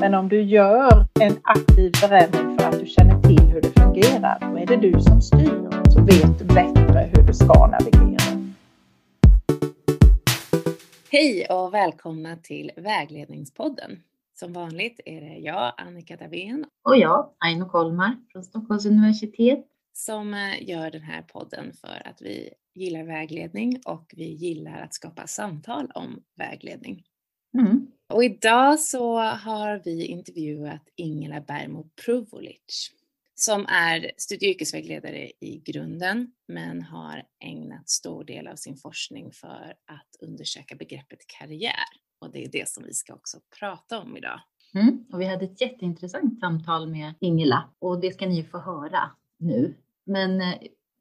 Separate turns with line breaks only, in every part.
Men om du gör en aktiv förändring för att du känner till hur det fungerar, då är det du som styr. Så vet du bättre hur du ska navigera.
Hej och välkomna till Vägledningspodden. Som vanligt är det jag, Annika Davén.
Och jag, Aino Kolmar från Stockholms universitet.
Som eh, gör den här podden för att vi gillar vägledning och vi gillar att skapa samtal om vägledning. Mm. Och idag så har vi intervjuat Ingela Bergmo Provolic som är studie och yrkesvägledare i grunden men har ägnat stor del av sin forskning för att undersöka begreppet karriär. Och det är det som vi ska också prata om idag.
Mm. Och vi hade ett jätteintressant samtal med Ingela och det ska ni få höra nu. Men eh,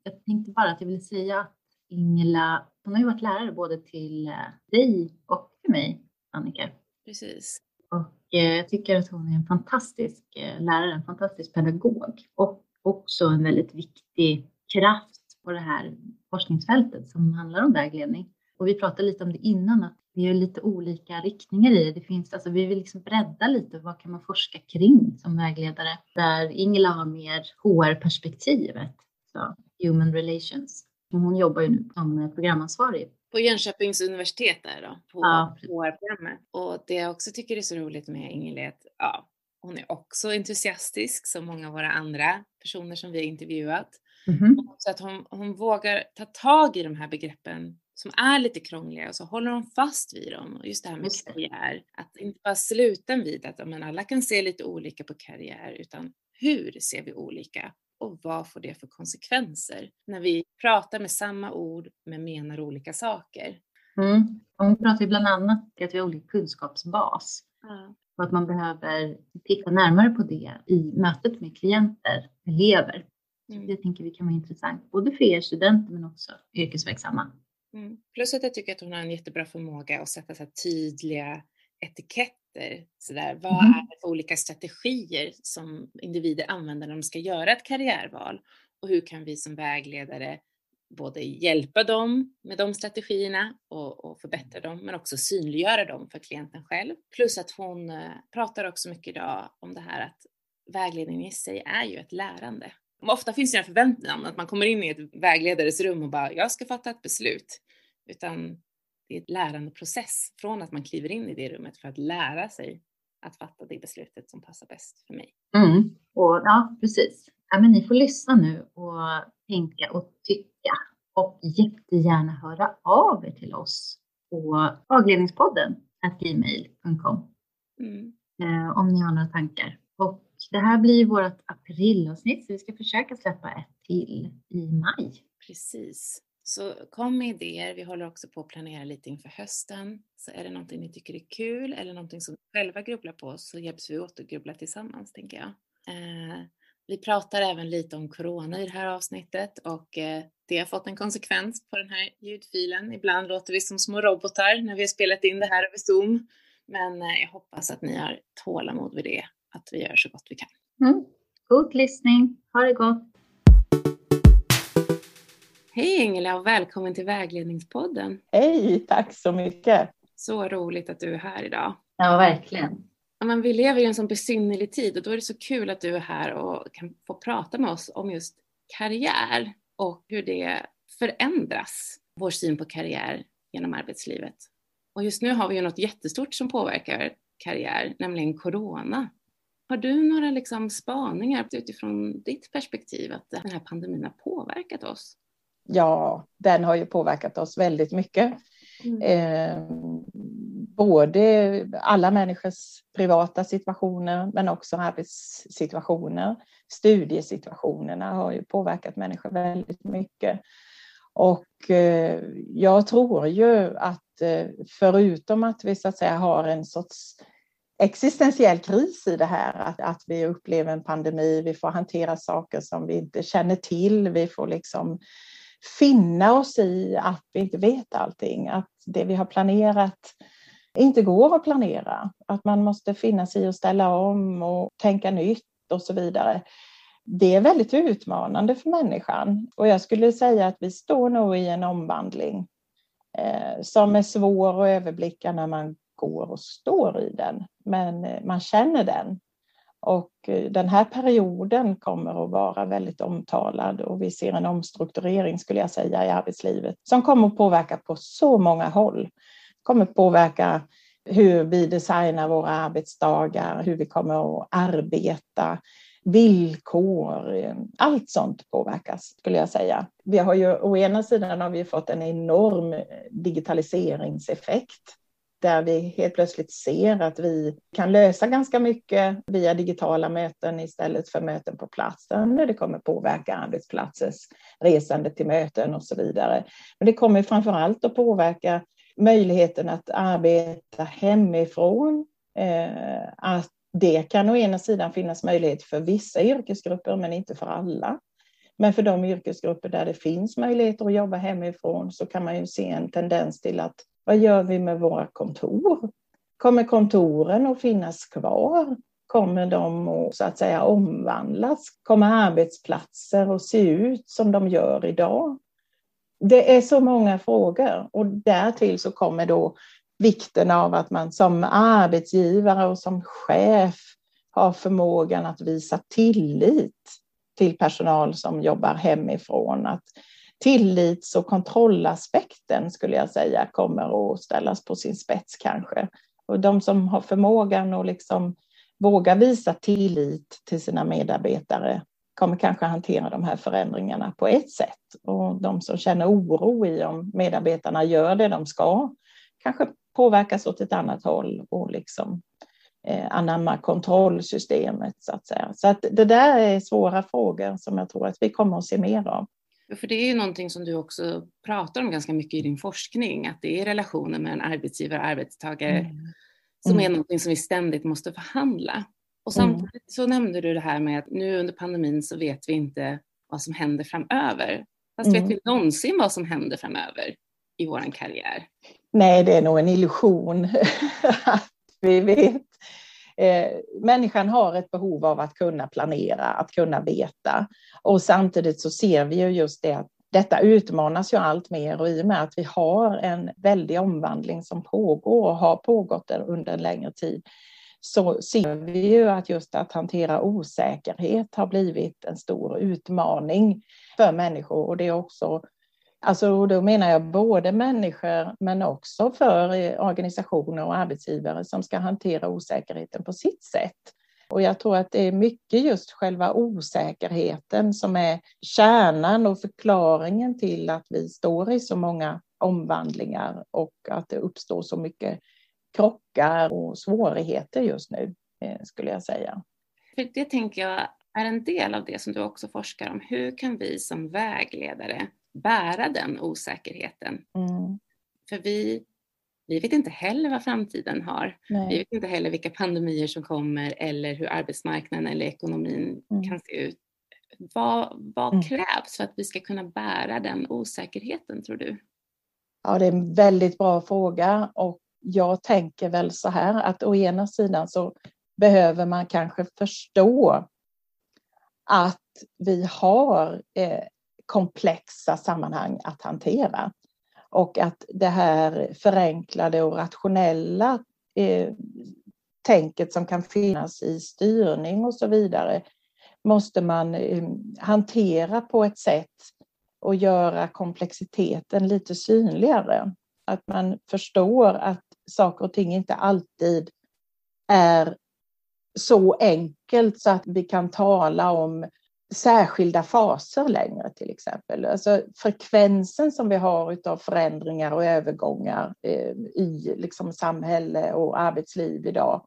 jag tänkte bara att jag vill säga att Ingela, hon har ju varit lärare både till eh, dig och för mig, Annika.
Precis.
Och eh, jag tycker att hon är en fantastisk lärare, en fantastisk pedagog och också en väldigt viktig kraft på det här forskningsfältet som handlar om vägledning. Och vi pratade lite om det innan, att vi har lite olika riktningar i det. det finns, alltså, vi vill liksom bredda lite, vad kan man forska kring som vägledare? Där Ingela har mer HR-perspektivet, så human relations. Hon jobbar ju nu som programansvarig
på Jönköpings universitet där då, på ja. HR-programmet. Och det jag också tycker är så roligt med Ingela är att ja, hon är också entusiastisk som många av våra andra personer som vi har intervjuat. Mm -hmm. Så att hon, hon vågar ta tag i de här begreppen som är lite krångliga och så håller hon fast vid dem. Och just det här med karriär, att inte bara sluta vid att men alla kan se lite olika på karriär, utan hur ser vi olika? och vad får det för konsekvenser när vi pratar med samma ord men menar olika saker?
Mm. Hon pratar ju bland annat om att vi har olika kunskapsbas mm. och att man behöver titta närmare på det i mötet med klienter, elever. Mm. Det tänker vi kan vara intressant, både för er studenter men också yrkesverksamma.
Mm. Plus att jag tycker att hon har en jättebra förmåga att sätta så tydliga etiketter. Så där, vad mm. är det för olika strategier som individer använder när de ska göra ett karriärval? Och hur kan vi som vägledare både hjälpa dem med de strategierna och, och, förbättra dem, men också synliggöra dem för klienten själv. Plus att hon eh, pratar också mycket idag om det här att vägledning i sig är ju ett lärande. Ofta finns det en förväntan att man kommer in i ett vägledares rum och bara, jag ska fatta ett beslut. Utan det är ett lärandeprocess från att man kliver in i det rummet för att lära sig att fatta det beslutet som passar bäst för mig.
Mm. Och, ja, precis. Ja, men ni får lyssna nu och tänka och tycka och jättegärna höra av er till oss på dagledningspodden gmail.com mm. eh, om ni har några tankar. Och det här blir vårt aprilavsnitt så vi ska försöka släppa ett till i maj.
Precis. Så kom med idéer. Vi håller också på att planera lite inför hösten. Så är det någonting ni tycker är kul eller någonting som ni själva grubblar på så hjälps vi åt att grubbla tillsammans, tänker jag. Eh, vi pratar även lite om corona i det här avsnittet och eh, det har fått en konsekvens på den här ljudfilen. Ibland låter vi som små robotar när vi har spelat in det här över Zoom. Men eh, jag hoppas att ni har tålamod vid det, att vi gör så gott vi kan.
Mm. God lyssning. Ha det gott.
Hej Ingela och välkommen till Vägledningspodden.
Hej, tack så mycket.
Så roligt att du är här idag.
Ja, verkligen.
Men vi lever i en sån besynnerlig tid och då är det så kul att du är här och kan få prata med oss om just karriär och hur det förändras, vår syn på karriär genom arbetslivet. Och just nu har vi ju något jättestort som påverkar karriär, nämligen corona. Har du några liksom spaningar utifrån ditt perspektiv att den här pandemin har påverkat oss?
ja, den har ju påverkat oss väldigt mycket. Mm. Eh, både alla människors privata situationer men också arbetssituationer. Studiesituationerna har ju påverkat människor väldigt mycket. Och eh, jag tror ju att eh, förutom att vi så att säga har en sorts existentiell kris i det här, att, att vi upplever en pandemi, vi får hantera saker som vi inte känner till, vi får liksom finna oss i att vi inte vet allting, att det vi har planerat inte går att planera, att man måste finna sig i att ställa om och tänka nytt och så vidare. Det är väldigt utmanande för människan och jag skulle säga att vi står nog i en omvandling eh, som är svår att överblicka när man går och står i den, men eh, man känner den. Och eh, den här perioden kommer att vara väldigt omtalad och vi ser en omstrukturering skulle jag säga i arbetslivet som kommer att påverka på så många håll. kommer påverka hur vi designar våra arbetsdagar, hur vi kommer att arbeta, villkor, allt sånt påverkas skulle jag säga. Vi har ju å ena sidan har vi fått en enorm eh, digitaliseringseffekt där vi helt plötsligt ser att vi kan lösa ganska mycket via digitala möten istället för möten på platsen. Det kommer påverka arbetsplatsers resande till möten och så vidare. Men det kommer framför allt att påverka möjligheten att arbeta hemifrån, eh, att det kan å ena sidan finnas möjlighet för vissa yrkesgrupper, men inte för alla. Men för de yrkesgrupper där det finns möjligheter att jobba hemifrån så kan man ju se en tendens till att vad gör vi med våra kontor? Kommer kontoren att finnas kvar? Kommer de att så att säga omvandlas? Kommer arbetsplatser att se ut som de gör idag? Det är så många frågor och därtill så kommer då vikten av att man som arbetsgivare och som chef har förmågan att visa tillit till personal som jobbar hemifrån. Att tillits och kontrollaspekten skulle jag säga kommer att ställas på sin spets kanske. Och de som har förmågan att liksom våga visa tillit till sina medarbetare kommer kanske hantera de här förändringarna på ett sätt. Och de som känner oro i om medarbetarna gör det de ska kanske påverkas åt ett annat håll och liksom eh, anamma kontrollsystemet så att säga. Så att det där är svåra frågor som jag tror att vi kommer att se mer av.
För det är ju någonting som du också pratar om ganska mycket i din forskning, att det är relationen mellan arbetsgivare och arbetstagare mm. som är mm. någonting som vi ständigt måste förhandla. Och mm. samtidigt så nämnde du det här med att nu under pandemin så vet vi inte vad som händer framöver. Fast mm. vet vi någonsin vad som händer framöver i vår karriär?
Nej, det är nog en illusion att vi vet. Eh, människan har ett behov av att kunna planera, att kunna veta. Och samtidigt så ser vi ju just det att detta utmanas ju allt mer och i och med att vi har en väldig omvandling som pågår och har pågått under en längre tid så ser vi ju att just att hantera osäkerhet har blivit en stor utmaning för människor och det är också Alltså då menar jag både människor men också för eh, organisationer och arbetsgivare som ska hantera osäkerheten på sitt sätt. Och jag tror att det är mycket just själva osäkerheten som är kärnan och förklaringen till att vi står i så många omvandlingar och att det uppstår så mycket krockar och svårigheter just nu, eh, skulle jag säga.
För det tänker jag är en del av det som du också forskar om. Hur kan vi som vägledare bära den osäkerheten? Mm. För vi, vi vet inte heller vad framtiden har. Nej. Vi vet inte heller vilka pandemier som kommer eller hur arbetsmarknaden eller ekonomin mm. kan se ut. Vad, vad mm. krävs för att vi ska kunna bära den osäkerheten tror du?
Ja, det är en väldigt bra fråga och jag tänker väl så här att å ena sidan så behöver man kanske förstå att vi har eh, komplexa sammanhang att hantera och att det här förenklade och rationella eh, tänket som kan finnas i styrning och så vidare måste man eh, hantera på ett sätt och göra komplexiteten lite synligare. Att man förstår att saker och ting inte alltid är så enkelt så att vi kan tala om särskilda faser längre till exempel. Alltså frekvensen som vi har av förändringar och övergångar eh, i liksom samhälle och arbetsliv idag.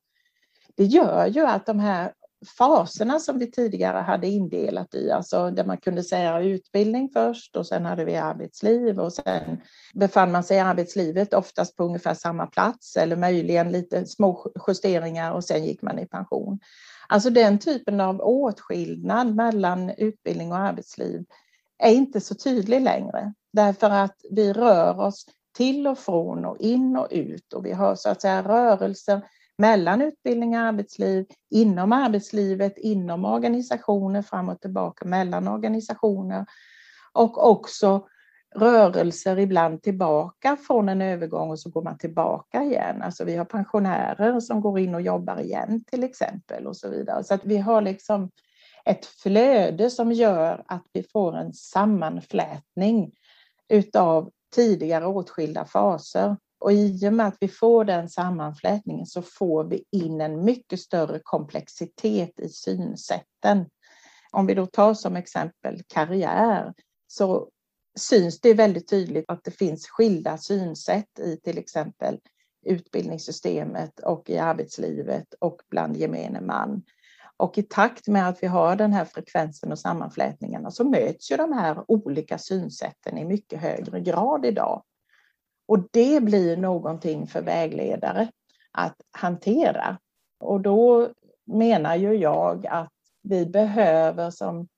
Det gör ju att de här faserna som vi tidigare hade indelat i, alltså där man kunde säga utbildning först och sen hade vi arbetsliv och sen befann man sig i arbetslivet oftast på ungefär samma plats eller möjligen lite små justeringar och sen gick man i pension. Alltså den typen av åtskillnad mellan utbildning och arbetsliv är inte så tydlig längre. Därför att vi rör oss till och från och in och ut och vi har så att säga rörelser mellan utbildning och arbetsliv, inom arbetslivet, inom organisationer, fram och tillbaka mellan organisationer och också rörelser ibland tillbaka från en övergång och så går man tillbaka igen. Alltså vi har pensionärer som går in och jobbar igen till exempel och så vidare. Så att vi har liksom ett flöde som gör att vi får en sammanflätning utav tidigare åtskilda faser. Och i och med att vi får den sammanflätningen så får vi in en mycket större komplexitet i synsätten. Om vi då tar som exempel karriär så syns det väldigt tydligt att det finns skilda synsätt i till exempel utbildningssystemet och i arbetslivet och bland gemene man. Och i takt med att vi har den här frekvensen och sammanflätningarna så möts ju de här olika synsätten i mycket högre grad idag. Och det blir någonting för vägledare att hantera. Och då menar ju jag att vi behöver som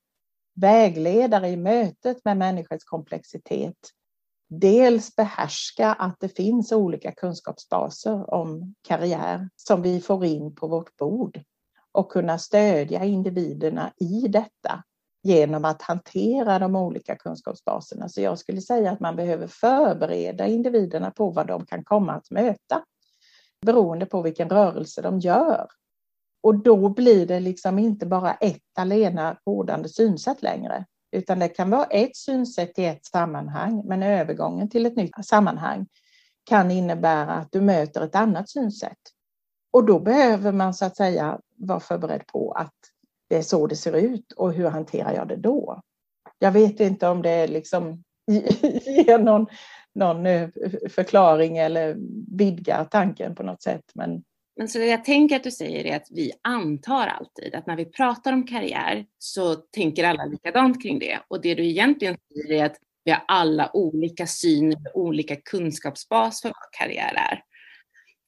vägledare i mötet med människors komplexitet dels behärska att det finns olika kunskapsbaser om karriär som vi får in på vårt bord och kunna stödja individerna i detta genom att hantera de olika kunskapsbaserna. Så jag skulle säga att man behöver förbereda individerna på vad de kan komma att möta beroende på vilken rörelse de gör. Och då blir det liksom inte bara ett alena rådande synsätt längre, utan det kan vara ett synsätt i ett sammanhang, men övergången till ett nytt sammanhang kan innebära att du möter ett annat synsätt. Och då behöver man så att säga vara förberedd på att det är så det ser ut och hur hanterar jag det då? Jag vet inte om det liksom ger någon, någon eh, förklaring eller vidgar tanken på något sätt. Men
men så det jag tänker att du säger är att vi antar alltid att när vi pratar om karriär så tänker alla likadant kring det. Och det du egentligen säger är att vi har alla olika syn, olika kunskapsbas för vad karriär är.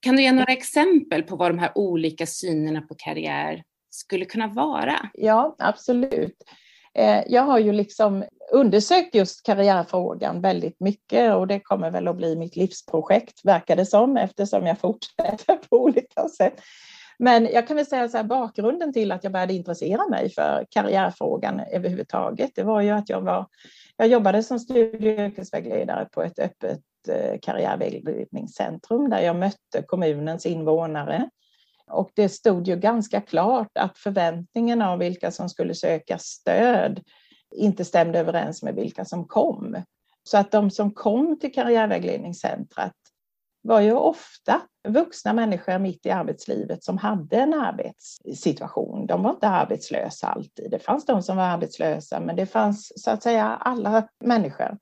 Kan du ge några exempel på vad de här olika synerna på karriär skulle kunna vara?
Ja, absolut. Eh, jag har ju liksom undersökt just karriärfrågan väldigt mycket och det kommer väl att bli mitt livsprojekt, verkar det som, eftersom jag fortsätter på olika sätt. Men jag kan väl säga så här, bakgrunden till att jag började intressera mig för karriärfrågan överhuvudtaget, det var ju att jag var, jag jobbade som studie och yrkesvägledare på ett öppet eh, karriärvägledningscentrum där jag mötte kommunens invånare och det stod ju ganska klart att förväntningen av vilka som skulle söka stöd inte stämde överens med vilka som kom. Så att de som kom till karriärvägledningscentret var ju ofta vuxna människor mitt i arbetslivet som hade en arbetssituation. De var inte arbetslösa alltid. Det fanns de som var arbetslösa, men det fanns så att säga alla människor.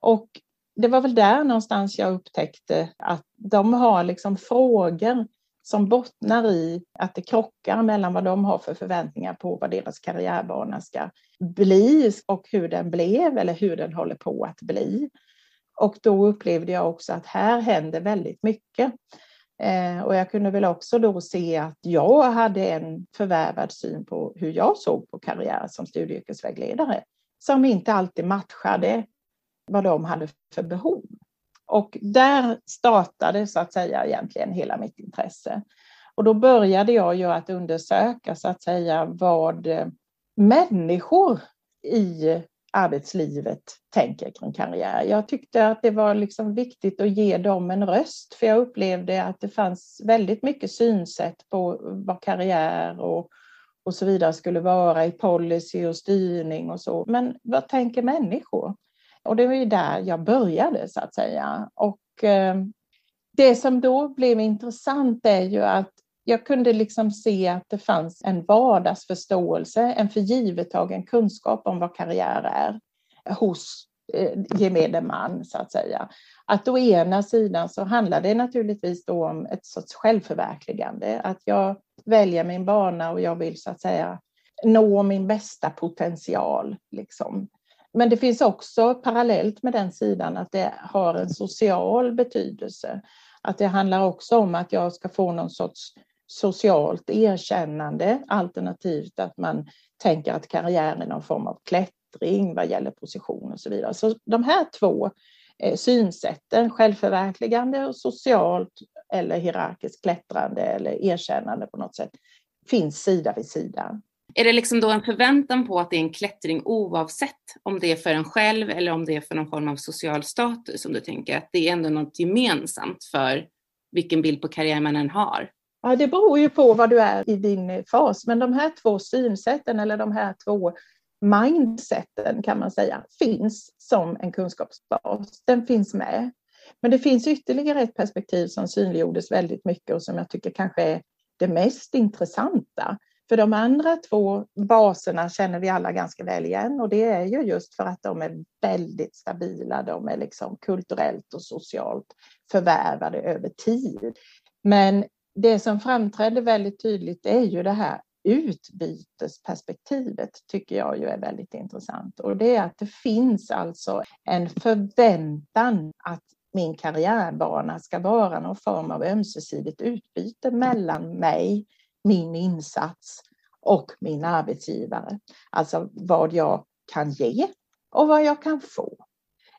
Och det var väl där någonstans jag upptäckte att de har liksom frågor som bottnar i att det krockar mellan vad de har för förväntningar på vad deras karriärbana ska bli och hur den blev eller hur den håller på att bli. Och då upplevde jag också att här händer väldigt mycket. Eh, och jag kunde väl också då se att jag hade en förvärvad syn på hur jag såg på karriär som studieyrkesvägledare som inte alltid matchade vad de hade för behov. Och där startade så att säga egentligen hela mitt intresse. Och då började jag ju att undersöka så att säga vad eh, människor i arbetslivet tänker kring karriär. Jag tyckte att det var liksom viktigt att ge dem en röst, för jag upplevde att det fanns väldigt mycket synsätt på vad karriär och, och så vidare skulle vara i policy och styrning och så. Men vad tänker människor? Och det var ju där jag började så att säga. Och eh, det som då blev intressant är ju att jag kunde liksom se att det fanns en vardagsförståelse, en förgivettagen kunskap om vad karriär är hos eh, gemene man så att säga. Att å ena sidan så handlar det naturligtvis då om ett sorts självförverkligande, att jag väljer min bana och jag vill så att säga nå min bästa potential. Liksom. Men det finns också parallellt med den sidan att det har en social betydelse. Att det handlar också om att jag ska få någon sorts socialt erkännande alternativt att man tänker att karriär är någon form av klättring vad gäller position och så vidare. Så de här två eh, synsätten, självförverkligande och socialt eller hierarkiskt klättrande eller erkännande på något sätt, finns sida vid sida.
Är det liksom då en förväntan på att det är en klättring oavsett om det är för en själv eller om det är för någon form av social status som du tänker att det är ändå något gemensamt för vilken bild på karriär man än har?
Ja, det beror ju på vad du är i din eh, fas, men de här två synsätten eller de här två mindseten kan man säga finns som en kunskapsbas. Den finns med. Men det finns ytterligare ett perspektiv som synliggjordes väldigt mycket och som jag tycker kanske är det mest intressanta. För de andra två baserna känner vi alla ganska väl igen och det är ju just för att de är väldigt stabila. De är liksom kulturellt och socialt förvärvade över tid. Men det som framträder väldigt tydligt är ju det här utbytesperspektivet tycker jag ju är väldigt intressant och det är att det finns alltså en förväntan att min karriärbana ska vara någon form av ömsesidigt utbyte mellan mig, min insats och min arbetsgivare. Alltså vad jag kan ge och vad jag kan få.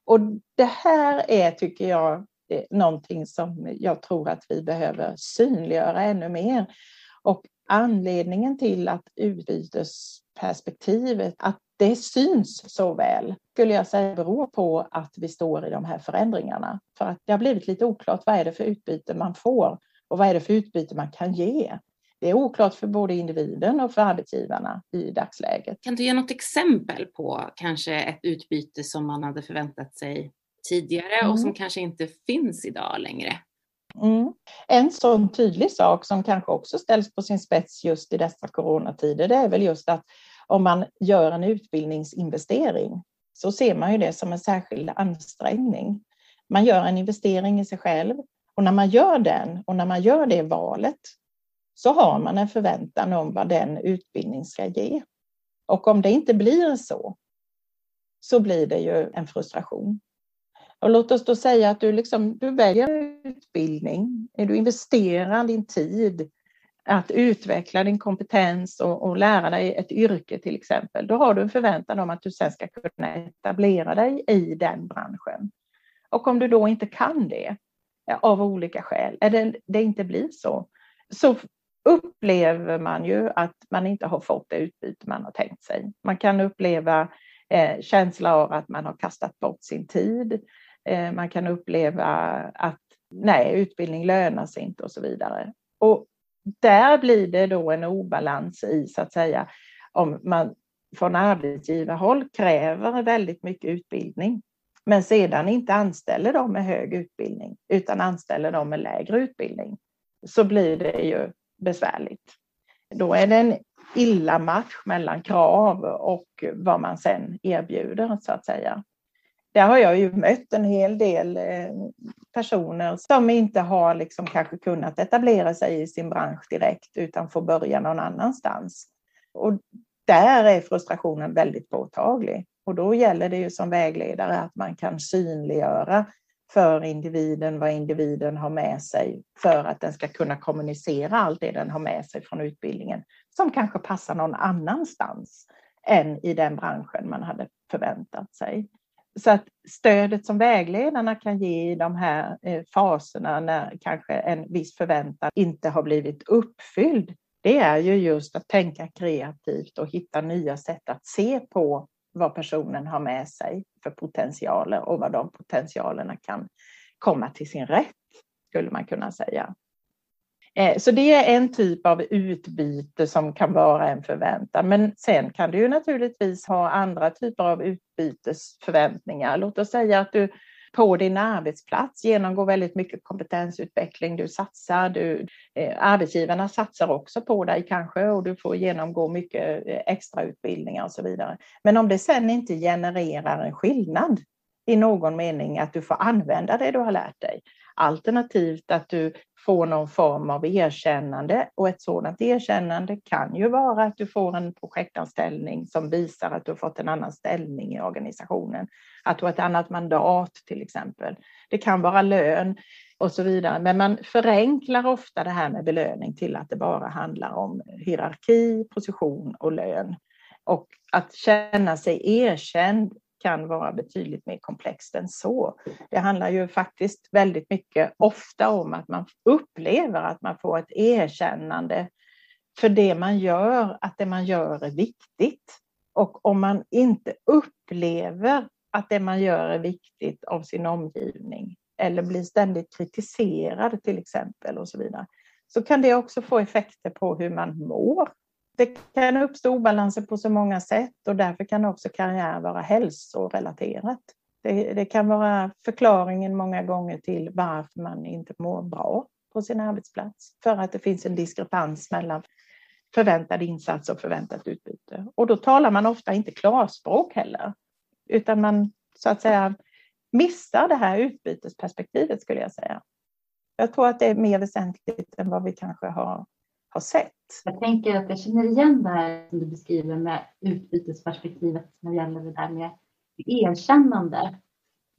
Och det här är, tycker jag, eh, någonting som jag tror att vi behöver synliggöra ännu mer. Och anledningen till att utbytesperspektivet, att det syns så väl, skulle jag säga beror på att vi står i de här förändringarna. För att det har blivit lite oklart vad är det för utbyte man får och vad är det för utbyte man kan ge. Det är oklart för både individen och för arbetsgivarna i dagsläget.
Kan du ge något exempel på kanske ett utbyte som man hade förväntat sig tidigare mm. och som kanske inte finns idag längre?
Mm. En sån tydlig sak som kanske också ställs på sin spets just i dessa coronatider, det är väl just att om man gör en utbildningsinvestering så ser man ju det som en särskild ansträngning. Man gör en investering i sig själv och när man gör den och när man gör det valet så har man en förväntan om vad den utbildning ska ge. Och om det inte blir så, så blir det ju en frustration. Och låt oss då säga att du, liksom, du väljer utbildning, du investerar din tid att utveckla din kompetens och, och, lära dig ett yrke till exempel. Då har du en förväntan om att du sen ska kunna etablera dig i den branschen. Och om du då inte kan det av olika skäl, eller det inte blir så, så upplever man ju att man inte har fått det utbyte man har tänkt sig. Man kan uppleva eh, känsla av att man har kastat bort sin tid. Eh, man kan uppleva att nej, utbildning lönar sig inte och så vidare. Och där blir det då en obalans i så att säga om man från arbetsgivarhåll kräver väldigt mycket utbildning men sedan inte anställer dem med hög utbildning utan anställer dem med lägre utbildning så blir det ju besvärligt. Då är det en illa match mellan krav och vad man sen erbjuder så att säga där har jag ju mött en hel del eh, personer som inte har liksom kanske kunnat etablera sig i sin bransch direkt utan får börja någon annanstans. Och där är frustrationen väldigt påtaglig. Och då gäller det ju som vägledare att man kan synliggöra för individen vad individen har med sig för att den ska kunna kommunicera allt det den har med sig från utbildningen som kanske passar någon annanstans än i den branschen man hade förväntat sig. Så att stödet som vägledarna kan ge i de här eh, faserna när kanske en viss förväntan inte har blivit uppfylld, det är ju just att tänka kreativt och hitta nya sätt att se på vad personen har med sig för potentialer och vad de potentialerna kan komma till sin rätt, skulle man kunna säga. Eh, så det är en typ av utbyte som kan vara en förväntan. Men sen kan du ju naturligtvis ha andra typer av utbytesförväntningar. Låt oss säga att du på din arbetsplats genomgår väldigt mycket kompetensutveckling. Du satsar, du, eh, arbetsgivarna satsar också på dig kanske och du får genomgå mycket eh, extra utbildningar och så vidare. Men om det sen inte genererar en skillnad i någon mening att du får använda det du har lärt dig, alternativt att du får någon form av erkännande och ett sådant erkännande kan ju vara att du får en projektanställning som visar att du har fått en annan ställning i organisationen, att du har ett annat mandat till exempel. Det kan vara lön och så vidare, men man förenklar ofta det här med belöning till att det bara handlar om hierarki, position och lön. Och att känna sig erkänd kan vara betydligt mer komplext än så. Det handlar ju faktiskt väldigt mycket, ofta om att man upplever att man får ett erkännande för det man gör, att det man gör är viktigt. Och om man inte upplever att det man gör är viktigt av sin omgivning eller blir ständigt kritiserad till exempel och så vidare, så kan det också få effekter på hur man mår. Det kan uppstå obalanser på så många sätt och därför kan också karriär vara hälsorelaterat. Det, det kan vara förklaringen många gånger till varför man inte mår bra på sin arbetsplats. För att det finns en diskrepans mellan förväntad insats och förväntat utbyte. Och då talar man ofta inte klarspråk heller, utan man så att säga missar det här utbytesperspektivet skulle jag säga. Jag tror att det är mer väsentligt än vad vi kanske har, har sett.
Jag tänker att jag känner igen det här som du beskriver med utbytesperspektivet när det gäller det där med erkännande.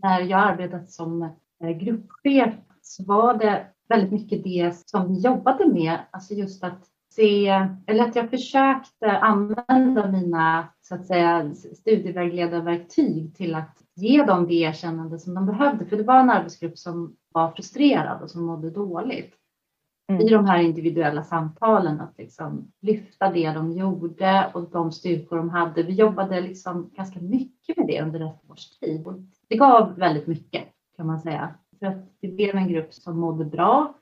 När jag arbetat som eh, gruppchef så var det väldigt mycket det som vi jobbade med, alltså just att se, eller att jag försökte använda mina så att säga studievägledarverktyg till att ge dem det erkännande som de behövde. För det var en arbetsgrupp som var frustrerad och som mådde dåligt. Mm. I de här individuella samtalen att liksom lyfta det de gjorde och de styrkor de hade. Vi jobbade liksom ganska mycket med det under ett års tid. Och det gav väldigt mycket kan man säga. För att det blev en grupp som mådde bra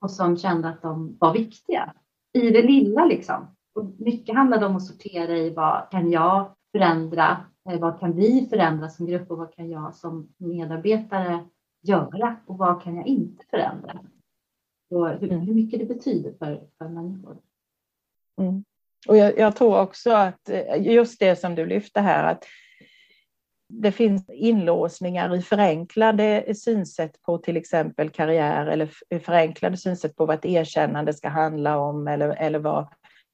och som kände att de var viktiga i det lilla liksom. Och mycket handlade om att sortera i vad kan jag förändra? Eh, vad kan vi förändra som grupp och vad kan jag som medarbetare göra och vad kan jag inte förändra? Och hur, mm. hur mycket det betyder för, för människor.
Mm. Och jag, jag, tror också att eh, just det som du lyfte här, att det finns inlåsningar i förenklade synsätt på till exempel karriär eller förenklade synsätt på vad ett erkännande ska handla om eller, eller vad,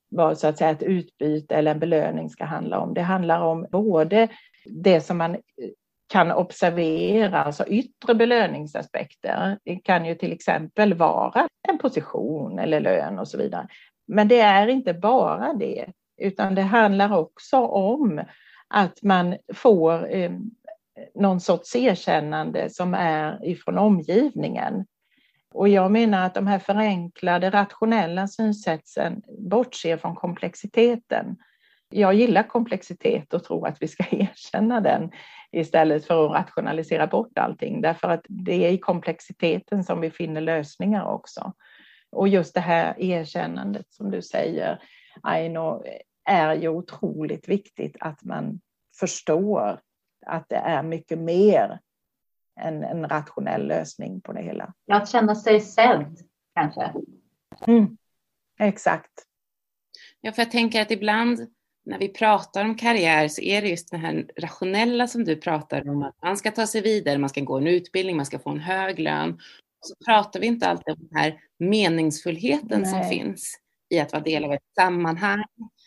vad så att säga ett utbyte eller en belöning ska handla om. Det handlar om både det som man kan observera, alltså yttre belöningsaspekter. Det kan ju till exempel vara en position eller lön och så vidare. Men det är inte bara det, utan det handlar också om att man får eh, någon sorts erkännande som är ifrån omgivningen. Och jag menar att de här förenklade rationella synsätten bortser från komplexiteten. Jag gillar komplexitet och tror att vi ska erkänna den istället för att rationalisera bort allting, därför att det är i komplexiteten som vi finner lösningar också. Och just det här erkännandet som du säger, Aino, är ju otroligt viktigt att man förstår att det är mycket mer än en rationell lösning på det hela.
Ja, att känna sig sedd kanske.
Mm, exakt.
Ja, för jag tänker att ibland när vi pratar om karriär så är det just det här rationella som du pratar om, att man ska ta sig vidare, man ska gå en utbildning, man ska få en hög lön. Så pratar vi inte alltid om den här meningsfullheten Nej. som finns i att vara del av ett sammanhang,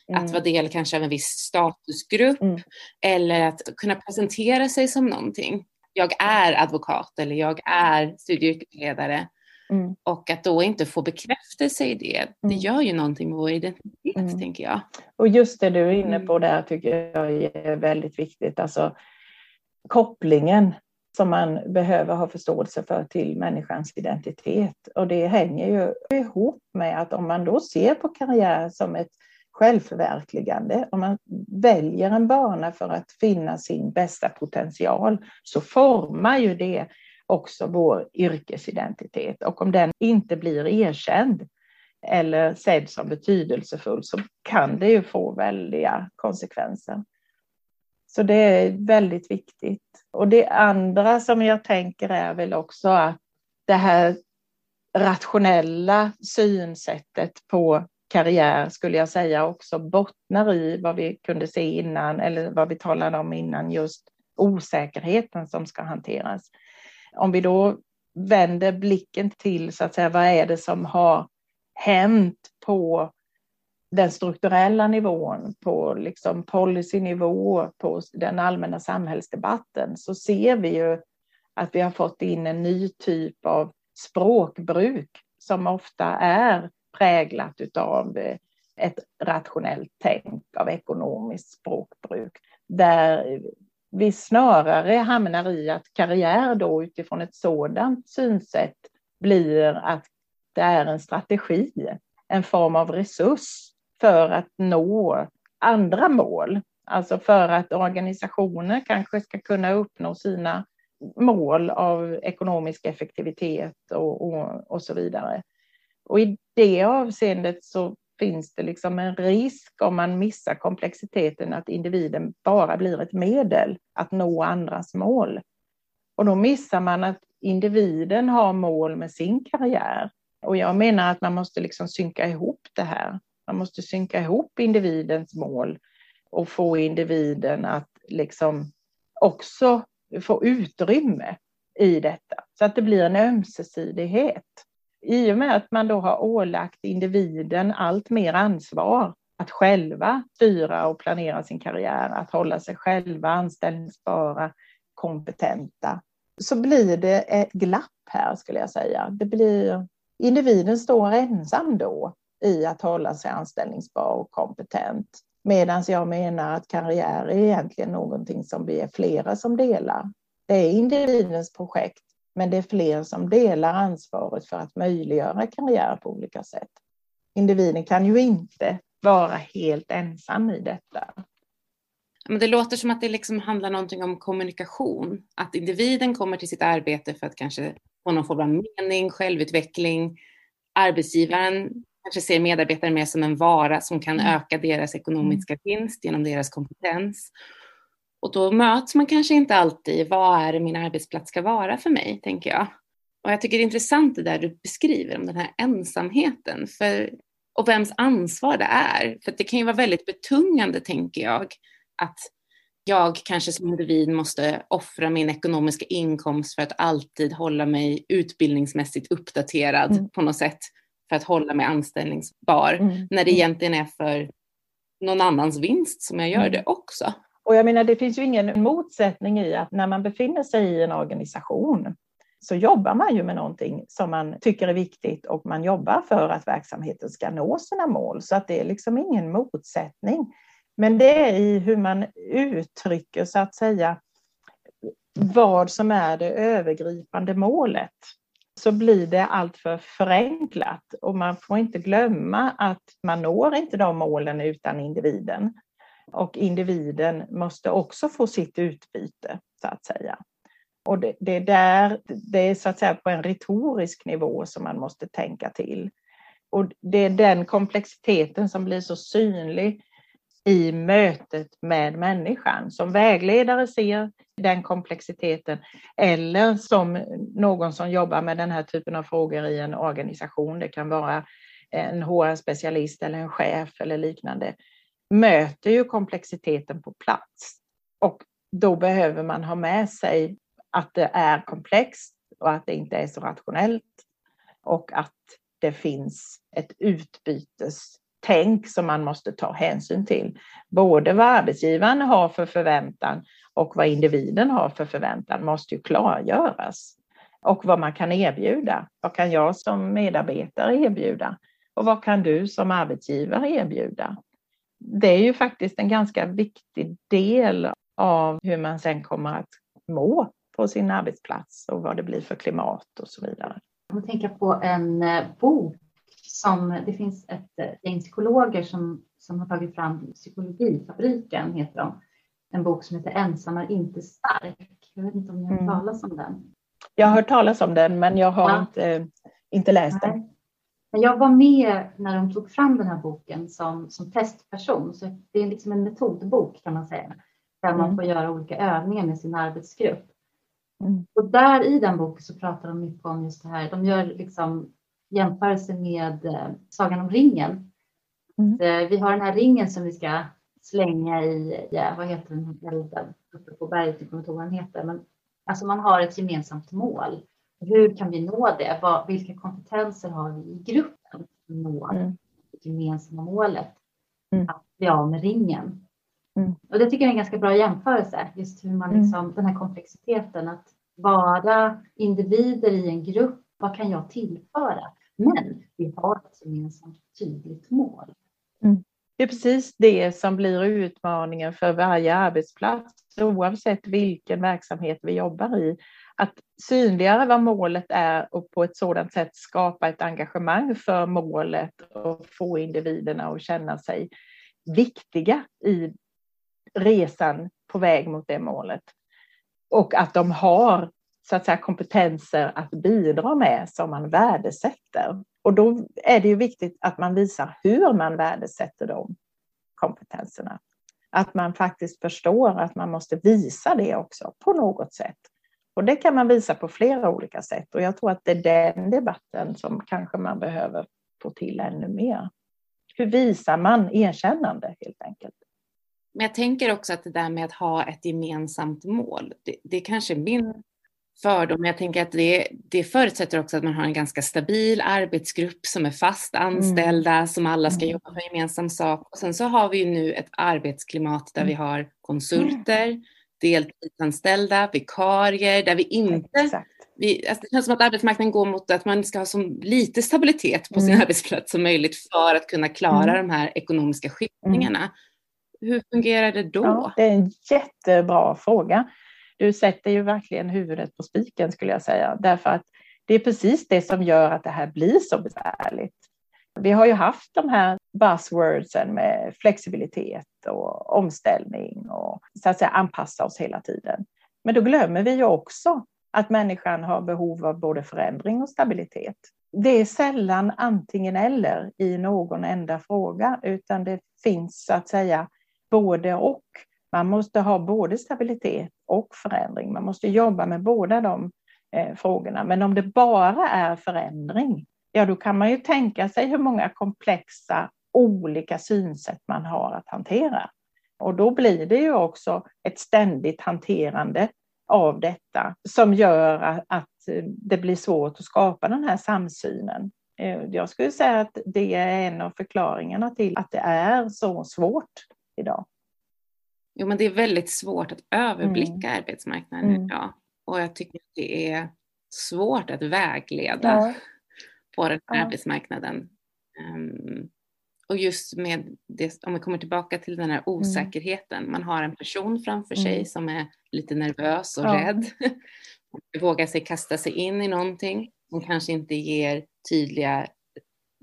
Mm. Att vara del kanske av en viss statusgrupp mm. eller att kunna presentera sig som någonting. Jag är advokat eller jag är studieledare. Mm. Och att då inte få bekräftelse i det, det mm. gör ju någonting med vår identitet, mm. tänker jag.
Och just det du är inne på mm. där tycker jag är väldigt viktigt. Alltså kopplingen som man behöver ha förståelse för till människans identitet. Och det hänger ju ihop med att om man då ser på karriär som ett självförverkligande. Om man väljer en bana för att finna sin bästa potential så formar ju det också vår yrkesidentitet. Och om den inte blir erkänd eller sedd som betydelsefull så kan det ju få väldiga konsekvenser. Så det är väldigt viktigt. Och det andra som jag tänker är väl också att det här rationella synsättet på karriär skulle jag säga också bottnar i vad vi kunde se innan eller vad vi talade om innan just osäkerheten som ska hanteras. Om vi då vänder blicken till så att säga vad är det som har hänt på den strukturella nivån, på liksom policynivå, på den allmänna samhällsdebatten så ser vi ju att vi har fått in en ny typ av språkbruk som ofta är präglat av eh, ett rationellt tänk, av ekonomiskt språkbruk, där vi snarare hamnar i att karriär då utifrån ett sådant synsätt blir att det är en strategi, en form av resurs för att nå andra mål. Alltså för att organisationer kanske ska kunna uppnå sina mål av ekonomisk effektivitet och, och, och så vidare. Och i det avseendet så finns det liksom en risk om man missar komplexiteten att individen bara blir ett medel att nå andras mål. Och då missar man att individen har mål med sin karriär. Och jag menar att man måste liksom synka ihop det här. Man måste synka ihop individens mål och få individen att liksom också få utrymme i detta så att det blir en ömsesidighet. I och med att man då har ålagt individen allt mer ansvar att själva styra och planera sin karriär, att hålla sig själva anställningsbara, kompetenta, så blir det ett glapp här skulle jag säga. Det blir, individen står ensam då i att hålla sig anställningsbar och kompetent. Medan jag menar att karriär är egentligen någonting som vi är flera som delar. Det är individens projekt, men det är fler som delar ansvaret för att möjliggöra karriär på olika sätt. Individen kan ju inte vara helt ensam i detta.
Men det låter som att det liksom handlar någonting om kommunikation. Att individen kommer till sitt arbete för att kanske få någon form av mening, självutveckling. Arbetsgivaren kanske ser medarbetare mer som en vara som kan mm. öka deras ekonomiska vinst genom deras kompetens. Och då möts man kanske inte alltid, vad är det min arbetsplats ska vara för mig, tänker jag. Och jag tycker det är intressant det där du beskriver om den här ensamheten för, och vems ansvar det är. För det kan ju vara väldigt betungande, tänker jag, att jag kanske som individ måste offra min ekonomiska inkomst för att alltid hålla mig utbildningsmässigt uppdaterad mm. på något sätt för att hålla mig anställningsbar mm. när det egentligen är för någon annans vinst som jag gör mm. det också.
Och jag menar, det finns ju ingen motsättning i att när man befinner sig i en organisation så jobbar man ju med någonting som man tycker är viktigt och man jobbar för att verksamheten ska nå sina mål. Så att det är liksom ingen motsättning. Men det är i hur man uttrycker så att säga vad som är det övergripande målet så blir det alltför förenklat och man får inte glömma att man når inte de målen utan individen. Och individen måste också få sitt utbyte, så att säga. Och det, det, är där, det är så att säga på en retorisk nivå som man måste tänka till. Och det är den komplexiteten som blir så synlig i mötet med människan. Som vägledare ser den komplexiteten eller som någon som jobbar med den här typen av frågor i en organisation. Det kan vara en HR-specialist eller en chef eller liknande. Möter ju komplexiteten på plats och då behöver man ha med sig att det är komplext och att det inte är så rationellt och att det finns ett utbytestänk som man måste ta hänsyn till. Både vad arbetsgivaren har för förväntan och vad individen har för förväntan måste ju klargöras. Och vad man kan erbjuda. Vad kan jag som medarbetare erbjuda? Och vad kan du som arbetsgivare erbjuda? Det är ju faktiskt en ganska viktig del av hur man sen kommer att må på sin arbetsplats och vad det blir för klimat och så vidare.
Jag tänker på en eh, bok som det finns ett eh, gäng psykologer som, som har tagit fram Psykologifabriken, heter de. En bok som heter Ensam är inte stark. Jag vet inte om ni har hört mm. talas om den?
Jag har hört talas om den, men jag har ja. inte, inte läst Nej. den.
Men jag var med när de tog fram den här boken som, som testperson, så det är liksom en metodbok kan man säga, där mm. man får göra olika övningar med sin arbetsgrupp. Mm. Och där i den boken så pratar de mycket om just det här. De gör liksom jämförelse med eh, Sagan om ringen. Mm. Eh, vi har den här ringen som vi ska slänga i, ja, vad heter den elden uppe på berget, jag kommer inte ihåg vad den heter. Men, alltså man har ett gemensamt mål. Hur kan vi nå det? Vad, vilka kompetenser har vi i gruppen för att nå mm. det gemensamma målet? Mm. Att bli av med ringen. Mm. Och det tycker jag är en ganska bra jämförelse, just hur man mm. liksom, den här komplexiteten att vara individer i en grupp, vad kan jag tillföra? Men vi har ett gemensamt tydligt mål.
Mm. Det är precis det som blir utmaningen för varje arbetsplats, oavsett vilken verksamhet vi jobbar i att synliggöra vad målet är och på ett sådant sätt skapa ett engagemang för målet och få individerna att känna sig viktiga i resan på väg mot det målet. Och att de har så att säga, kompetenser att bidra med som man värdesätter. Och då är det ju viktigt att man visar hur man värdesätter de kompetenserna. Att man faktiskt förstår att man måste visa det också på något sätt. Och det kan man visa på flera olika sätt och jag tror att det är den debatten som kanske man behöver få till ännu mer. Hur visar man erkännande helt enkelt?
Men jag tänker också att det där med att ha ett gemensamt mål, det, det är kanske min fördom. Jag tänker att det, det förutsätter också att man har en ganska stabil arbetsgrupp som är fast anställda, mm. som alla ska mm. jobba för gemensam sak. Och sen så har vi ju nu ett arbetsklimat där vi har konsulter, deltidsanställda, vikarier, där vi inte... Vi, alltså det känns som att arbetsmarknaden går mot att man ska ha så lite stabilitet på sin mm. arbetsplats som möjligt för att kunna klara mm. de här ekonomiska skiftningarna. Mm. Hur fungerar det då?
Ja, det är en jättebra fråga. Du sätter ju verkligen huvudet på spiken skulle jag säga, därför att det är precis det som gör att det här blir så besvärligt. Vi har ju haft de här buzzwordsen med flexibilitet och omställning och så att säga anpassa oss hela tiden. Men då glömmer vi ju också att människan har behov av både förändring och stabilitet. Det är sällan antingen eller i någon enda fråga, utan det finns så att säga både och. Man måste ha både stabilitet och förändring. Man måste jobba med båda de eh, frågorna. Men om det bara är förändring, ja då kan man ju tänka sig hur många komplexa olika synsätt man har att hantera. Och då blir det ju också ett ständigt hanterande av detta som gör att det blir svårt att skapa den här samsynen. Eh, jag skulle säga att det är en av förklaringarna till att det är så svårt idag.
Jo, men det är väldigt svårt att överblicka mm. arbetsmarknaden mm. idag. Och jag tycker att det är svårt att vägleda ja. På den här ja. arbetsmarknaden. Um, och just med det, om vi kommer tillbaka till den här mm. osäkerheten. Mm. Man har en person framför sig mm. som är lite nervös och ja. rädd. Vågar sig kasta sig in i någonting som kanske inte ger tydliga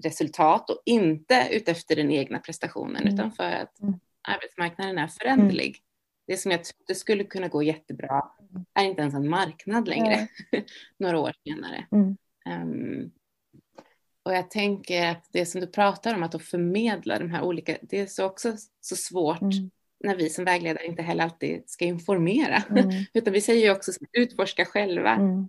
resultat och inte utefter den egna prestationen mm. utan för att mm arbetsmarknaden är mm. föränderlig. Det som jag trodde skulle kunna gå jättebra är inte ens en marknad längre, några år senare. Um, och jag tänker att det som du pratar om, att förmedla de här olika, det är så också så svårt mm. när vi som vägledare inte heller alltid ska informera, mm. utan vi säger ju också utforska själva. Mm.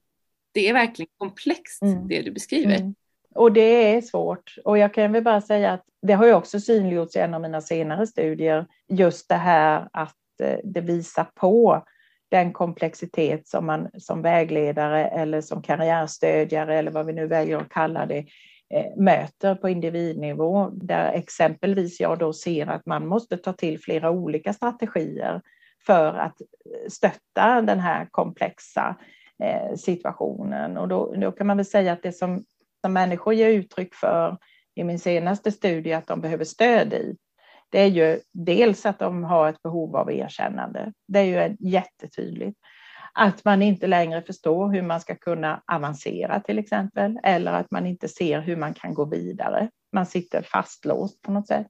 Det är verkligen komplext mm. det du beskriver.
Och det är svårt. Och jag kan väl bara säga att det har ju också synliggjorts i en av mina senare studier, just det här att eh, det visar på den komplexitet som man som vägledare eller som karriärstödjare eller vad vi nu väljer att kalla det Eh, möter på individnivå där exempelvis jag då ser att man måste ta till flera olika strategier för att eh, stötta den här komplexa eh, situationen. Och då, då kan man väl säga att det som som människor ger uttryck för i min senaste studie att de behöver stöd i, det är ju dels att de har ett behov av erkännande. Det är ju jättetydligt. Att man inte längre förstår hur man ska kunna avancera till exempel, eller att man inte ser hur man kan gå vidare. Man sitter fastlåst på något sätt.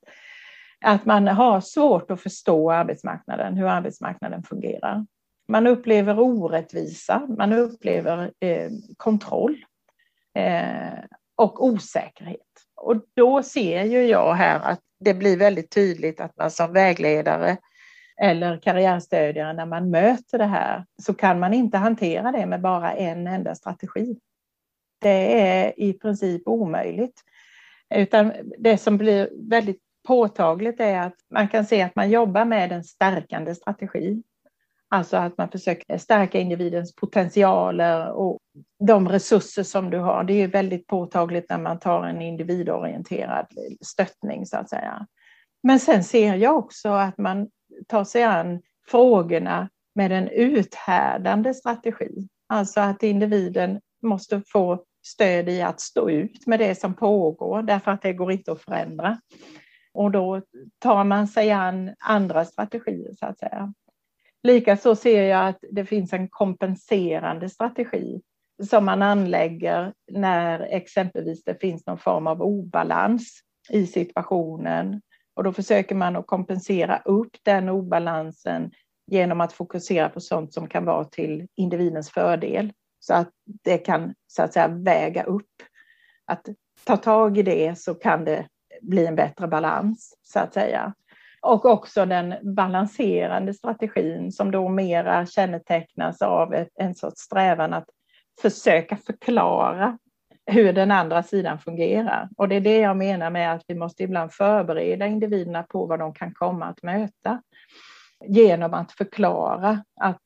Att man har svårt att förstå arbetsmarknaden, hur arbetsmarknaden fungerar. Man upplever orättvisa, man upplever eh, kontroll eh, och osäkerhet. Och då ser ju jag här att det blir väldigt tydligt att man som vägledare eller karriärstödjare när man möter det här så kan man inte hantera det med bara en enda strategi. Det är i princip omöjligt. Utan det som blir väldigt påtagligt är att man kan se att man jobbar med en stärkande strategi. Alltså att man försöker stärka individens potentialer och de resurser som du har. Det är väldigt påtagligt när man tar en individorienterad stöttning så att säga. Men sen ser jag också att man ta sig an frågorna med en uthärdande strategi. Alltså att individen måste få stöd i att stå ut med det som pågår därför att det går inte att förändra. Och då tar man sig an andra strategier så att säga. Likaså ser jag att det finns en kompenserande strategi som man anlägger när exempelvis det finns någon form av obalans i situationen. Och då försöker man att kompensera upp den obalansen genom att fokusera på sånt som kan vara till individens fördel. Så att det kan så att säga väga upp. Att ta tag i det så kan det bli en bättre balans så att säga. Och också den balanserande strategin som då mera kännetecknas av en sorts strävan att försöka förklara hur den andra sidan fungerar. Och det är det jag menar med att vi måste ibland förbereda individerna på vad de kan komma att möta genom att förklara att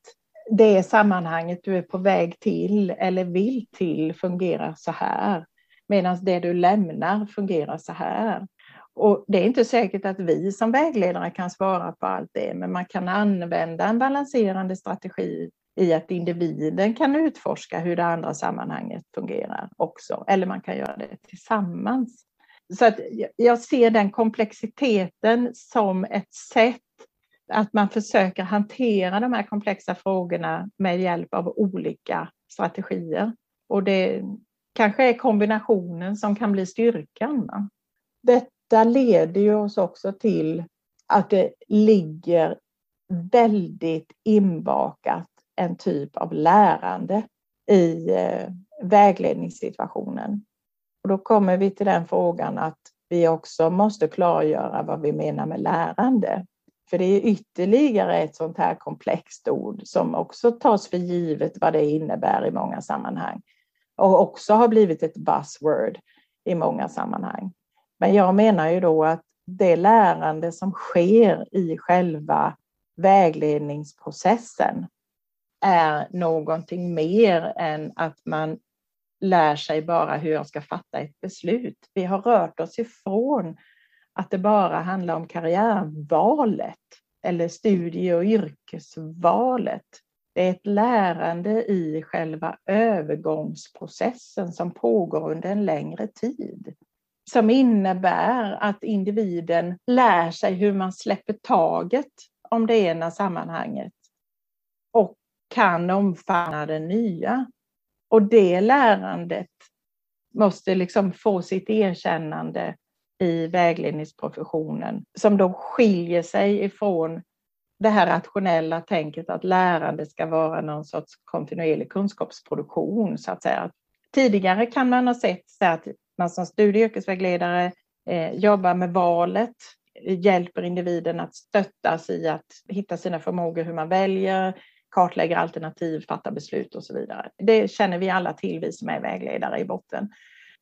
det sammanhanget du är på väg till eller vill till fungerar så här, medan det du lämnar fungerar så här. Och det är inte säkert att vi som vägledare kan svara på allt det, men man kan använda en balanserande strategi i att individen kan utforska hur det andra sammanhanget fungerar också, eller man kan göra det tillsammans. Så att jag ser den komplexiteten som ett sätt att man försöker hantera de här komplexa frågorna med hjälp av olika strategier. Och det kanske är kombinationen som kan bli styrkan. Detta leder ju oss också till att det ligger väldigt inbakat en typ av lärande i eh, vägledningssituationen. Och då kommer vi till den frågan att vi också måste klargöra vad vi menar med lärande. För det är ytterligare ett sånt här komplext ord som också tas för givet vad det innebär i många sammanhang och också har blivit ett buzzword i många sammanhang. Men jag menar ju då att det lärande som sker i själva vägledningsprocessen är någonting mer än att man lär sig bara hur jag ska fatta ett beslut. Vi har rört oss ifrån att det bara handlar om karriärvalet eller studie och yrkesvalet. Det är ett lärande i själva övergångsprocessen som pågår under en längre tid. Som innebär att individen lär sig hur man släpper taget om det ena sammanhanget kan omfamna det nya. Och det lärandet måste liksom få sitt erkännande i vägledningsprofessionen som då skiljer sig ifrån det här rationella tänket att lärande ska vara någon sorts kontinuerlig kunskapsproduktion så att säga. Tidigare kan man ha sett så att man som studie och yrkesvägledare eh, jobbar med valet, hjälper individen att stöttas i att hitta sina förmågor, hur man väljer, kartlägger alternativ, fattar beslut och så vidare. Det känner vi alla till, vi som är vägledare i botten.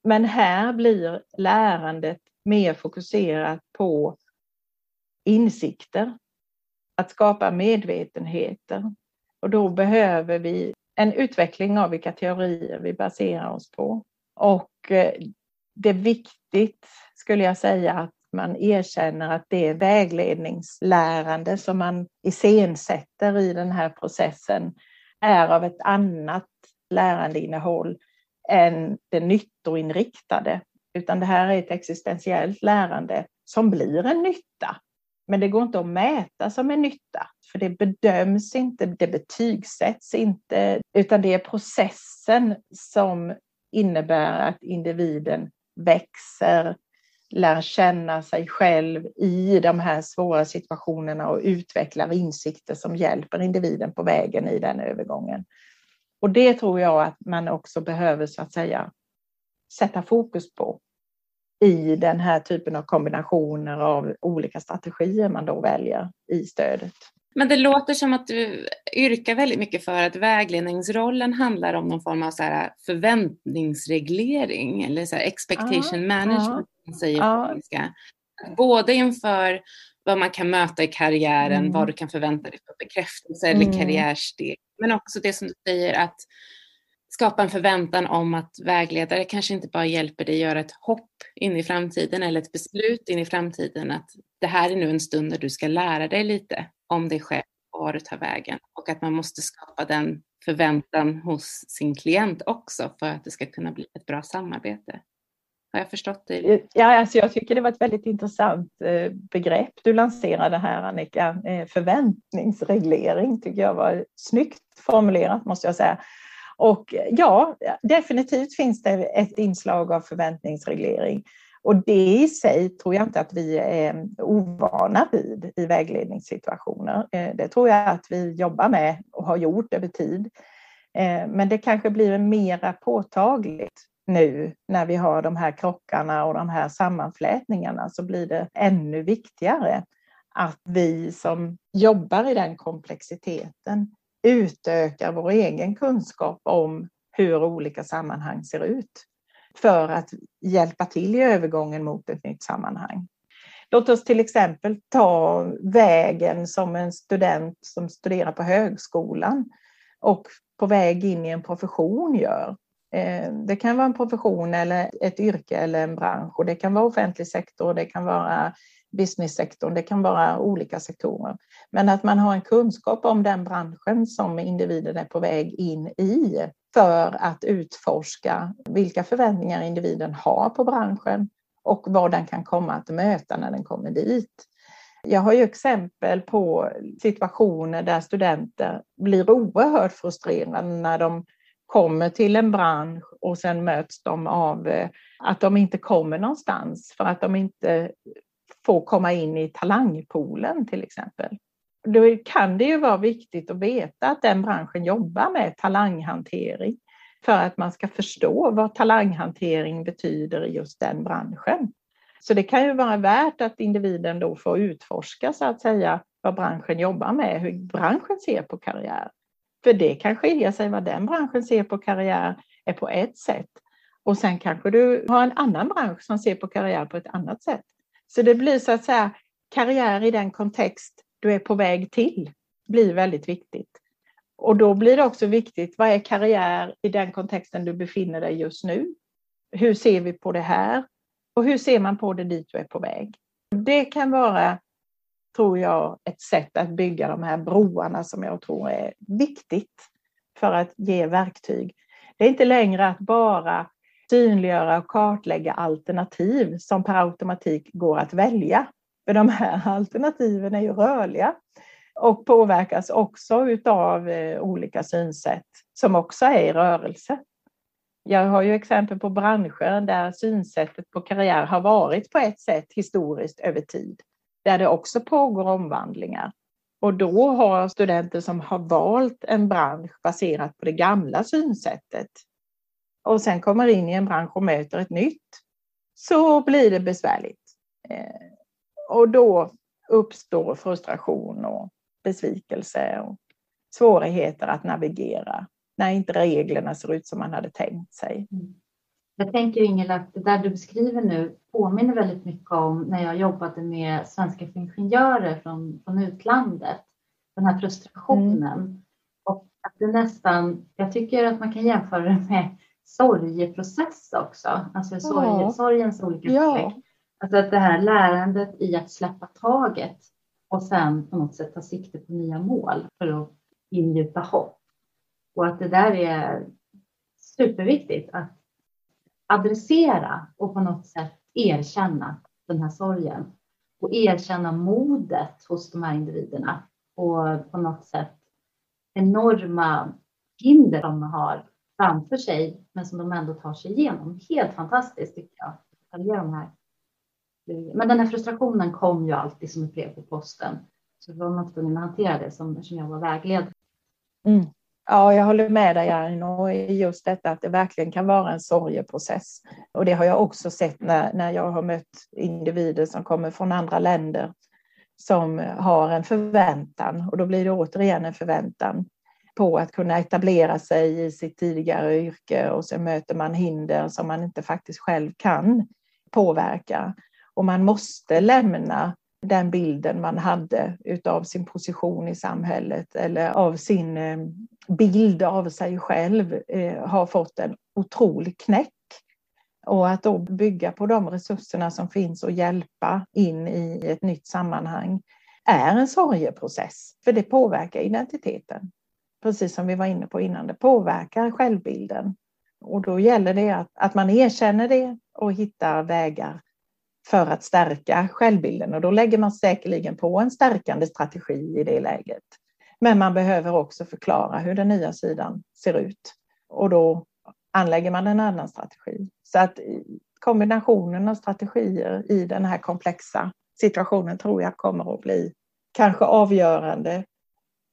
Men här blir lärandet mer fokuserat på insikter, att skapa medvetenheter. Och då behöver vi en utveckling av vilka teorier vi baserar oss på. Och eh, det är viktigt, skulle jag säga, att man erkänner att det vägledningslärande som man iscensätter i den här processen är av ett annat lärandeinnehåll än det nyttoinriktade. Utan det här är ett existentiellt lärande som blir en nytta. Men det går inte att mäta som en nytta, för det bedöms inte, det betygsätts inte, utan det är processen som innebär att individen växer, lär känna sig själv i de här svåra situationerna och utvecklar insikter som hjälper individen på vägen i den övergången. Och det tror jag att man också behöver så att säga sätta fokus på i den här typen av kombinationer av olika strategier man då väljer i stödet.
Men det låter som att du yrkar väldigt mycket för att vägledningsrollen handlar om någon form av så förväntningsreglering eller så expectation ja, management, ja, säger ja. Engelska. Både inför vad man kan möta i karriären, mm. vad du kan förvänta dig för bekräftelse eller mm. karriärsteg, men också det som du säger att skapa en förväntan om att vägledare kanske inte bara hjälper dig göra ett hopp in i framtiden eller ett beslut in i framtiden att det här är nu en stund där du ska lära dig lite om dig själv och var du tar vägen och att man måste skapa den förväntan hos sin klient också för att det ska kunna bli ett bra samarbete. Har jag förstått det?
Eh, ja, alltså jag tycker det var ett väldigt intressant eh, begrepp du lanserade här Annika. Eh, förväntningsreglering tycker jag var snyggt formulerat måste jag säga. Och ja, definitivt finns det ett inslag av förväntningsreglering. Och det i sig tror jag inte att vi är ovana vid i vägledningssituationer. Det tror jag att vi jobbar med och har gjort över tid. Men det kanske blir mera påtagligt nu när vi har de här krockarna och de här sammanflätningarna så blir det ännu viktigare att vi som jobbar i den komplexiteten utökar vår egen kunskap om hur olika sammanhang ser ut för att hjälpa till i övergången mot ett nytt sammanhang. Låt oss till exempel ta vägen som en student som studerar på högskolan och på väg in i en profession gör. Eh, det kan vara en profession eller ett yrke eller en bransch och det kan vara offentlig sektor, det kan vara businesssektorn, det kan vara olika sektorer. Men att man har en kunskap om den branschen som individen är på väg in i för att utforska vilka förväntningar individen har på branschen och vad den kan komma att möta när den kommer dit. Jag har ju exempel på situationer där studenter blir oerhört frustrerade när de kommer till en bransch och sen möts de av eh, att de inte kommer någonstans för att de inte får komma in i talangpoolen till exempel. Då kan det ju vara viktigt att veta att den branschen jobbar med talanghantering för att man ska förstå vad talanghantering betyder i just den branschen. Så det kan ju vara värt att individen då får utforska så att säga vad branschen jobbar med, hur branschen ser på karriär. För det kan skilja sig vad den branschen ser på karriär är på ett sätt. Och sen kanske du har en annan bransch som ser på karriär på ett annat sätt. Så det blir så att säga karriär i den kontext du är på väg till blir väldigt viktigt. Och då blir det också viktigt, vad är karriär i den kontexten du befinner dig just nu? Hur ser vi på det här? Och hur ser man på det dit du är på väg? Det kan vara tror jag, ett sätt att bygga de här broarna som jag tror är viktigt för att ge verktyg. Det är inte längre att bara synliggöra och kartlägga alternativ som per automatik går att välja. För de här alternativen är ju rörliga och påverkas också av eh, olika synsätt som också är i rörelse. Jag har ju exempel på branscher där synsättet på karriär har varit på ett sätt historiskt över tid där det också pågår omvandlingar. Och då har studenter som har valt en bransch baserat på det gamla synsättet och sen kommer in i en bransch och möter ett nytt, så blir det besvärligt. Eh, och då uppstår frustration och besvikelse och svårigheter att navigera när inte reglerna ser ut som man hade tänkt sig. Mm.
Jag tänker Ingela att det där du beskriver nu påminner väldigt mycket om när jag jobbade med svenska ingenjörer från, från utlandet. Den här frustrationen. Mm. Och att det nästan, jag tycker att man kan jämföra det med sorgeprocess också. Alltså sorg, ja. sorgens olika ja. steg. Alltså att det här lärandet i att släppa taget och sen på något sätt ta sikte på nya mål för att ingjuta hopp. Och att det där är superviktigt att adressera och på något sätt erkänna den här sorgen och erkänna modet hos de här individerna och på något sätt enorma hinder de har framför sig, men som de ändå tar sig igenom. Helt fantastiskt tycker jag. De här. Men den här frustrationen kom ju alltid som ett brev på posten. Så då var man tvungen att hantera det som, som jag var vägledare.
Mm. Ja, jag håller med dig Aino i just detta att det verkligen kan vara en sorgeprocess. Och det har jag också sett när, när jag har mött individer som kommer från andra länder som har en förväntan och då blir det återigen en förväntan på att kunna etablera sig i sitt tidigare yrke och så möter man hinder som man inte faktiskt själv kan påverka. Och man måste lämna den bilden man hade utav sin position i samhället eller av sin eh, bild av sig själv eh, har fått en otrolig knäck. Och att då bygga på de resurserna som finns och hjälpa in i ett nytt sammanhang är en sorgeprocess, för det påverkar identiteten. Precis som vi var inne på innan, det påverkar självbilden Och då gäller det att, att man erkänner det och hittar vägar för att stärka självbilden och då lägger man säkerligen på en stärkande strategi i det läget. Men man behöver också förklara hur den nya sidan ser ut och då anlägger man en annan strategi. Så att kombinationen av strategier i den här komplexa situationen tror jag kommer att bli kanske avgörande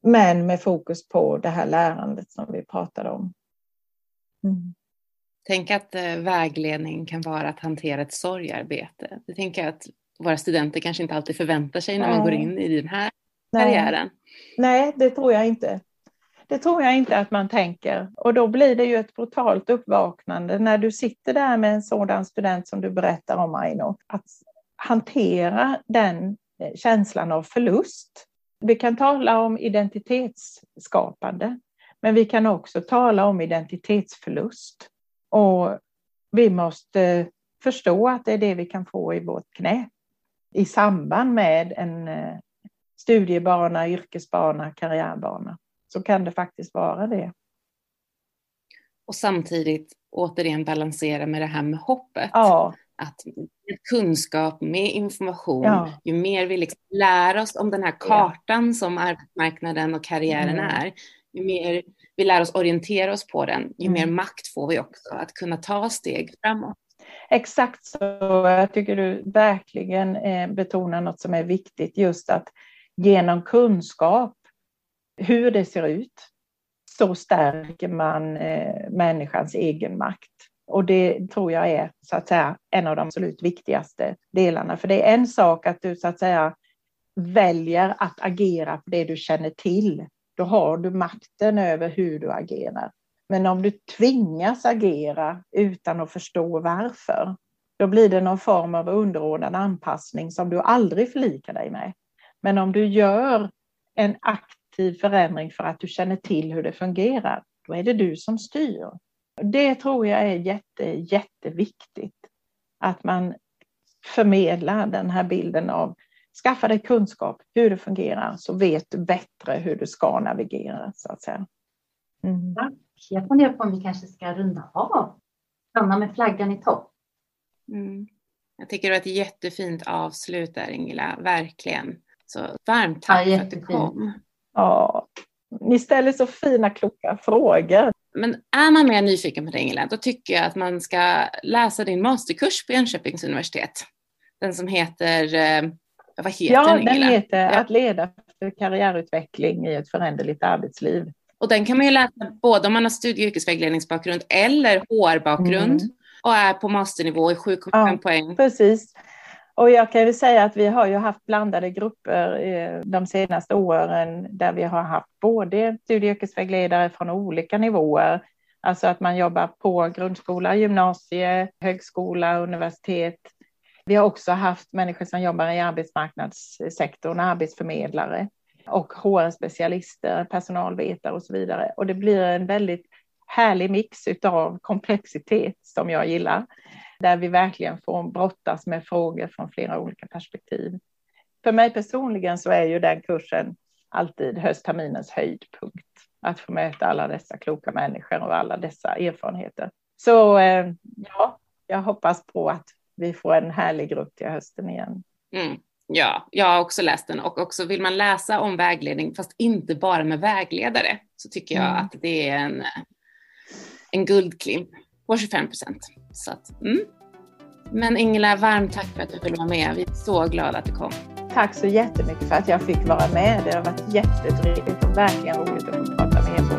men med fokus på det här lärandet som vi pratade om.
Mm. Tänk att eh, vägledning kan vara att hantera ett sorgarbete. Jag tänker att våra studenter kanske inte alltid förväntar sig när man går in i den här. Karriären.
Nej, det tror jag inte. Det tror jag inte att man tänker. Och då blir det ju ett brutalt uppvaknande när du sitter där med en sådan student som du berättar om, Aino. Att hantera den eh, känslan av förlust. Vi kan tala om identitetsskapande, men vi kan också tala om identitetsförlust. Och vi måste förstå att det är det vi kan få i vårt knä i samband med en eh, studiebana, yrkesbana, karriärbana. Så kan det faktiskt vara det.
Och samtidigt återigen balansera med det här med hoppet.
Ja.
Att med kunskap, med information, ja. ju mer vi liksom lär oss om den här kartan ja. som arbetsmarknaden och karriären mm. är, ju mer vi lär oss orientera oss på den, ju mer mm. makt får vi också att kunna ta steg framåt.
Exakt så. Jag tycker du verkligen eh, betonar något som är viktigt, just att genom kunskap hur det ser ut så stärker man eh, människans egen makt. Och det tror jag är så att säga en av de absolut viktigaste delarna. För det är en sak att du så att säga väljer att agera på det du känner till då har du makten över hur du agerar. Men om du tvingas agera utan att förstå varför, då blir det någon form av underordnad anpassning som du aldrig förlikar dig med. Men om du gör en aktiv förändring för att du känner till hur det fungerar, då är det du som styr. Det tror jag är jätte, jätteviktigt. Att man förmedlar den här bilden av skaffa dig kunskap hur det fungerar så vet du bättre hur du ska navigera så att säga.
Mm. Jag funderar på om vi kanske ska runda av. Stanna med flaggan i topp.
Mm. Jag tycker det var ett jättefint avslut där Ingela, verkligen. Så varmt tack ja, för att du kom.
Ja, ni ställer så fina kloka frågor.
Men är man mer nyfiken på Ingela, då tycker jag att man ska läsa din masterkurs på Jönköpings universitet. Den som heter eh, vad heter
ja,
den?
Den heter ja. Att leda för karriärutveckling i ett föränderligt arbetsliv.
Och den kan man ju läsa både om man har studie och yrkesvägledningsbakgrund eller HR-bakgrund mm. och är på masternivå i 7,5 ja, poäng.
Precis. Och jag kan ju säga att vi har ju haft blandade grupper de senaste åren där vi har haft både studie och yrkesvägledare från olika nivåer. Alltså att man jobbar på grundskola, gymnasie, högskola, universitet, vi har också haft människor som jobbar i arbetsmarknadssektorn, arbetsförmedlare och HR-specialister, personalvetare och så vidare. Och det blir en väldigt härlig mix av komplexitet som jag gillar, där vi verkligen får brottas med frågor från flera olika perspektiv. För mig personligen så är ju den kursen alltid höstterminens höjdpunkt. Att få möta alla dessa kloka människor och alla dessa erfarenheter. Så eh, ja, jag hoppas på att vi får en härlig grupp till hösten igen.
Mm. Ja, jag har också läst den och också vill man läsa om vägledning, fast inte bara med vägledare, så tycker jag mm. att det är en, en guldklimp på 25 procent. mm. Men Ingela, varmt tack för att du ville vara med. Vi är så glada att du kom.
Tack så jättemycket för att jag fick vara med. Det har varit jättetrevligt och verkligen roligt att få prata med er